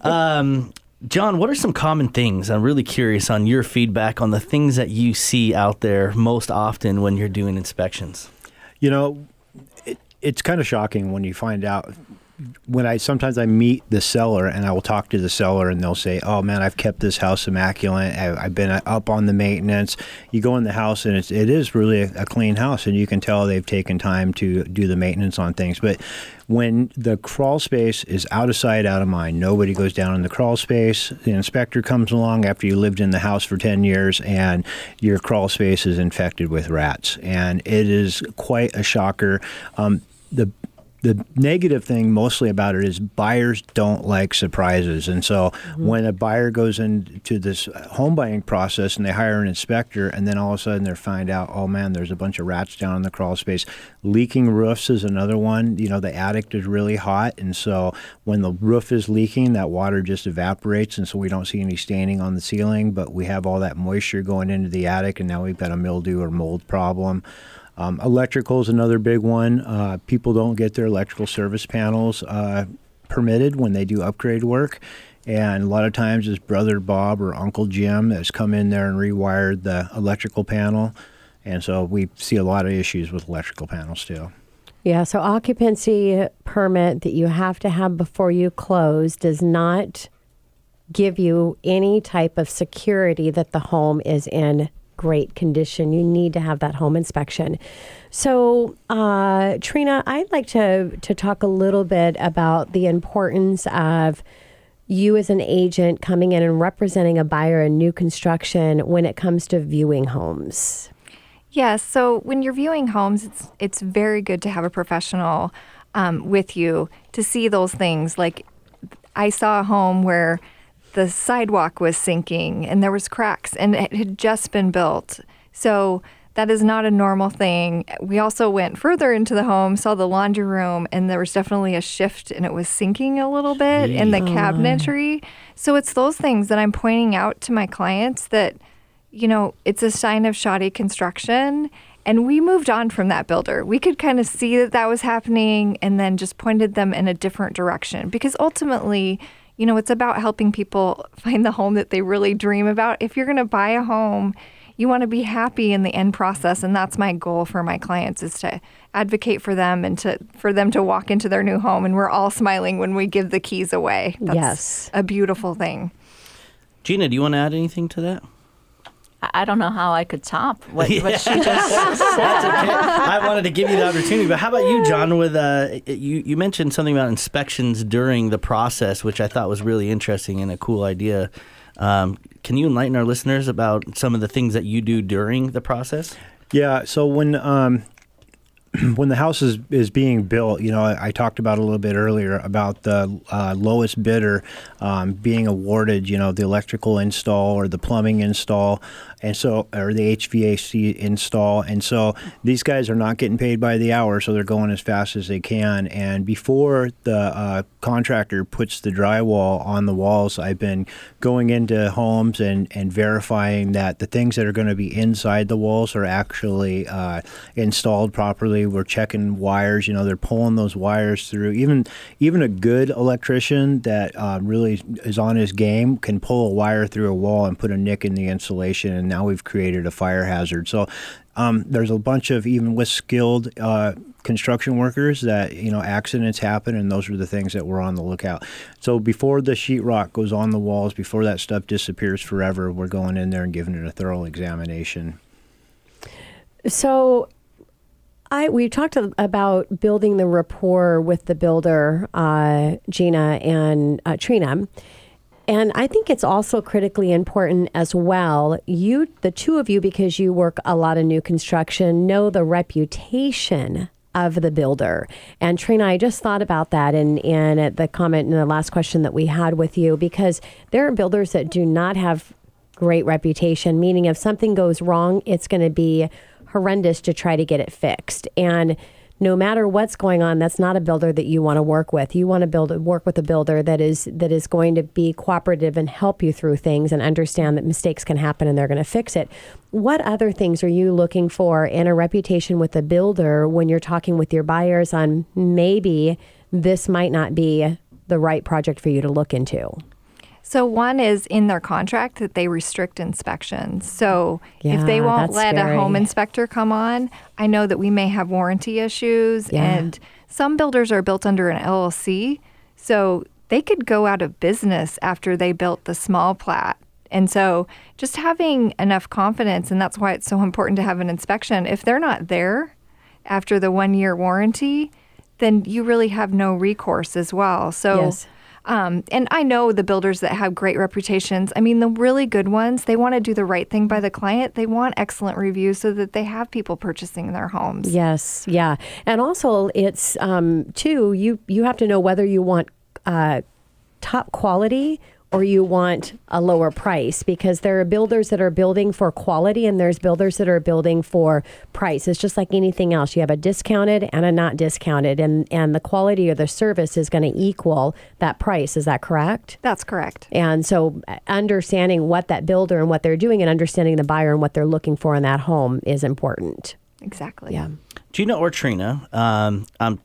Um, John, what are some common things? I'm really curious on your feedback on the things that you see out there most often when you're doing inspections. You know, it, it's kind of shocking when you find out when I sometimes I meet the seller and I will talk to the seller and they'll say, "Oh man, I've kept this house immaculate. I, have been up on the maintenance." You go in the house and it's it is really a, a, clean house, and you can tell they've taken time to do the maintenance on things. But when the crawl space is out of sight, out of mind, nobody goes down in the crawl space. The inspector comes along after you lived in the house for ten years, and your crawl space is infected with rats, and it is quite a shocker. Um, the the negative thing mostly about it is buyers don't like surprises. And so mm-hmm. when a buyer goes into this home buying process and they hire an inspector and then all of a sudden they find out, oh man, there's a bunch of rats down in the crawl space. Leaking roofs is another one. You know, the attic is really hot. And so when the roof is leaking, that water just evaporates. And so we don't see any staining on the ceiling, but we have all that moisture going into the attic. And now we've got a mildew or mold problem. Um, electrical is another big one. Uh, people don't get their electrical service panels uh, permitted when they do upgrade work. And a lot of times it's brother Bob or Uncle Jim that's come in there and rewired the electrical panel. And so we see a lot of issues with electrical panels too. Yeah, so occupancy permit that you have to have before you close does not give you any type of security that the home is in great condition. You need to have that home inspection. So, uh, Trina, I'd like to to talk a little bit about the importance of you as an agent coming in and representing a buyer in new construction when it comes to viewing homes. Yes. So when you're viewing homes, it's it's very good to have a professional um, with you to see those things. Like I saw a home where the sidewalk was sinking and there was cracks and it had just been built. So that is not a normal thing. We also went further into the home, saw the laundry room, and there was definitely a shift and it was sinking a little bit in the cabinetry. So it's those things that I'm pointing out to my clients that, you know, it's a sign of shoddy construction And we moved on from that builder. We could kind of see that that was happening and then just pointed them in a different direction because ultimately, you know, it's about helping people find the home that they really dream about. If you're going to buy a home, you want to be happy in the end process and that's my goal for my clients is to advocate for them and to for them to walk into their new home and we're all smiling when we give the keys away. That's Yes. a beautiful thing. Gina, do you want to add anything to that? I I don't know how I could top what, what she just That's okay. I wanted to give you the opportunity, but how about you, John? With uh, you, you mentioned something about inspections during the process, which I thought was really interesting and a cool idea. Um, can you enlighten our listeners about some of the things that you do during the process? Yeah. So when um, when the house is, is being built, you know, I, I talked about a little bit earlier about the uh, lowest bidder um, being awarded, you know, the electrical install or the plumbing install, and so or the HVAC install, and so these guys are not getting paid by the hour, so they're going as fast as they can. And before the uh, contractor puts the drywall on the walls, I've been going into homes and and verifying that the things that are going to be inside the walls are actually uh, installed properly. We're checking wires. You know, they're pulling those wires through. Even even a good electrician that uh, really is on his game can pull a wire through a wall and put a nick in the insulation, and now we've created a fire hazard. So. Um, there's a bunch of even with skilled uh, construction workers that you know accidents happen, and those are the things that we're on the lookout. So before the sheetrock goes on the walls, before that stuff disappears forever, we're going in there and giving it a thorough examination. So, I we talked about building the rapport with the builder, uh, Gina and uh, Trina, and I think it's also critically important as well. You, the two of you, because you work a lot of new construction, know the reputation of the builder. And Trina, I just thought about that in, in the comment in the last question that we had with you, because there are builders that do not have great reputation, meaning if something goes wrong, it's going to be horrendous to try to get it fixed. And no matter what's going on, that's not a builder that you want to work with. You want to build work with a builder that is that is going to be cooperative and help you through things and understand that mistakes can happen and they're going to fix it. What other things are you looking for in a reputation with a builder when you're talking with your buyers on maybe this might not be the right project for you to look into? So one is in their contract that they restrict inspections. So if they won't let a home inspector come on, I know that we may have warranty issues Yeah. and some builders are built under an LLC. So they could go out of business after they built the small plat. And so just having enough confidence and that's why it's so important to have an inspection. If they're not there after the 1 year warranty, then you really have no recourse as well. So Yes. Um, and I know the builders that have great reputations. I mean, the really good ones, they want to do the right thing by the client. They want excellent reviews so that they have people purchasing their homes. Yes, yeah, and also it's um, too. You you have to know whether you want uh, top quality or you want a lower price because there are builders that are building for quality and there's builders that are building for price. It's just like anything else. You have a discounted and a not discounted, and and the quality of the service is going to equal that price. Is that correct? That's correct. And so, uh, understanding what that builder and what they're doing, and understanding the buyer and what they're looking for in that home is important. Exactly. Yeah. Gina or Trina, um, I'm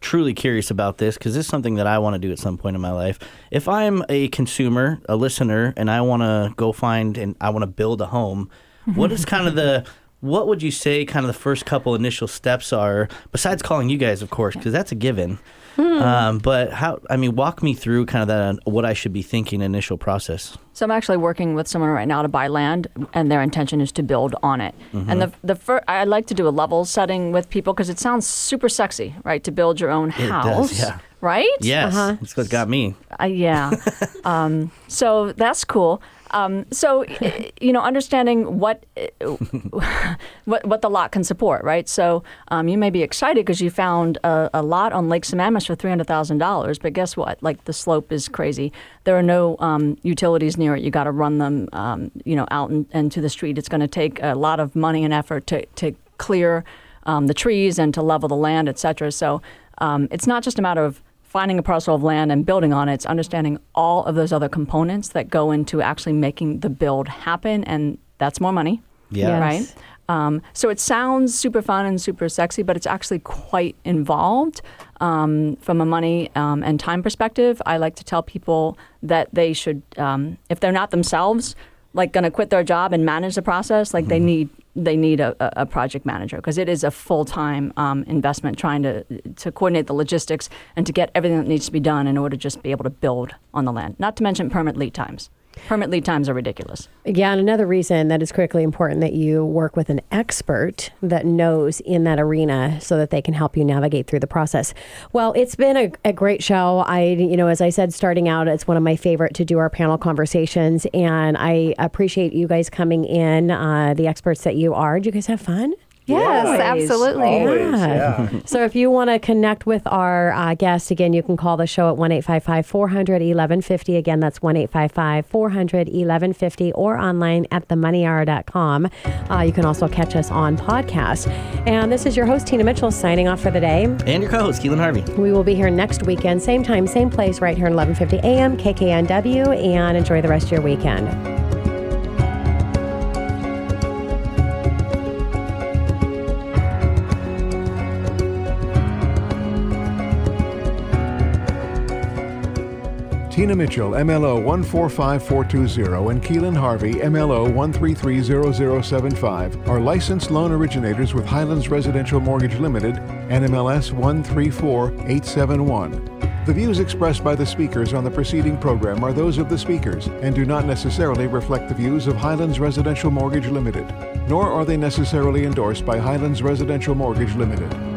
truly curious about this because this is something that I want to do at some point in my life. If I'm a consumer, a listener, and I want to go find and I want to build a home, what is kind of the what would you say kind of the first couple initial steps are besides calling you guys of course because that's a given um, but how i mean walk me through kind of that what i should be thinking initial process So I'm actually working with someone right now to buy land, and their intention is to build on it. And the the fir- I like to do a level setting with people because it sounds super sexy, right? To build your own house, does, yeah. right? yes that's what got me Uh, yeah. um, so that's cool. Um, so you know, understanding what what what the lot can support, right? So um, you may be excited because you found a, a lot on Lake Sammamish for three hundred thousand dollars, but guess what? Like the slope is crazy. There are no um, utilities near it. You got to run them, um, you know, out and, and to the street. It's going to take a lot of money and effort to to clear um, the trees and to level the land, et cetera. So um, it's not just a matter of finding a parcel of land and building on it. It's understanding all of those other components that go into actually making the build happen, and that's more money, Yeah. Yes. right? Um, so it sounds super fun and super sexy, but it's actually quite involved um, from a money um, and time perspective. I like to tell people that they should, um, if they're not themselves, like going to quit their job and manage the process, like they need they need a, a project manager because it is a full time um, investment trying to to coordinate the logistics and to get everything that needs to be done in order to just be able to build on the land. Not to mention permit lead times. Permit lead times are ridiculous. Yeah, and another reason that is critically important that you work with an expert that knows in that arena so that they can help you navigate through the process. Well, it's been a, a great show. I, you know, as I said, starting out, it's one of my favorite to do our panel conversations, and I appreciate you guys coming in, uh, the experts that you are. Did you guys have fun? Yes, Always. absolutely. Always, yeah. So if you want to connect with our uh, guest, again, you can call the show at 1 855 400 1150. Again, that's 1 855 400 1150 or online at themoneyhour.com. Uh, you can also catch us on podcast. And this is your host, Tina Mitchell, signing off for the day. And your co-host, Keelan Harvey. We will be here next weekend, same time, same place, right here at 1150 a.m., KKNW, and enjoy the rest of your weekend. Tina Mitchell, MLO 145420, and Keelan Harvey, MLO 1330075, are licensed loan originators with Highlands Residential Mortgage Limited, NMLS 134871. The views expressed by the speakers on the preceding program are those of the speakers and do not necessarily reflect the views of Highlands Residential Mortgage Limited, nor are they necessarily endorsed by Highlands Residential Mortgage Limited.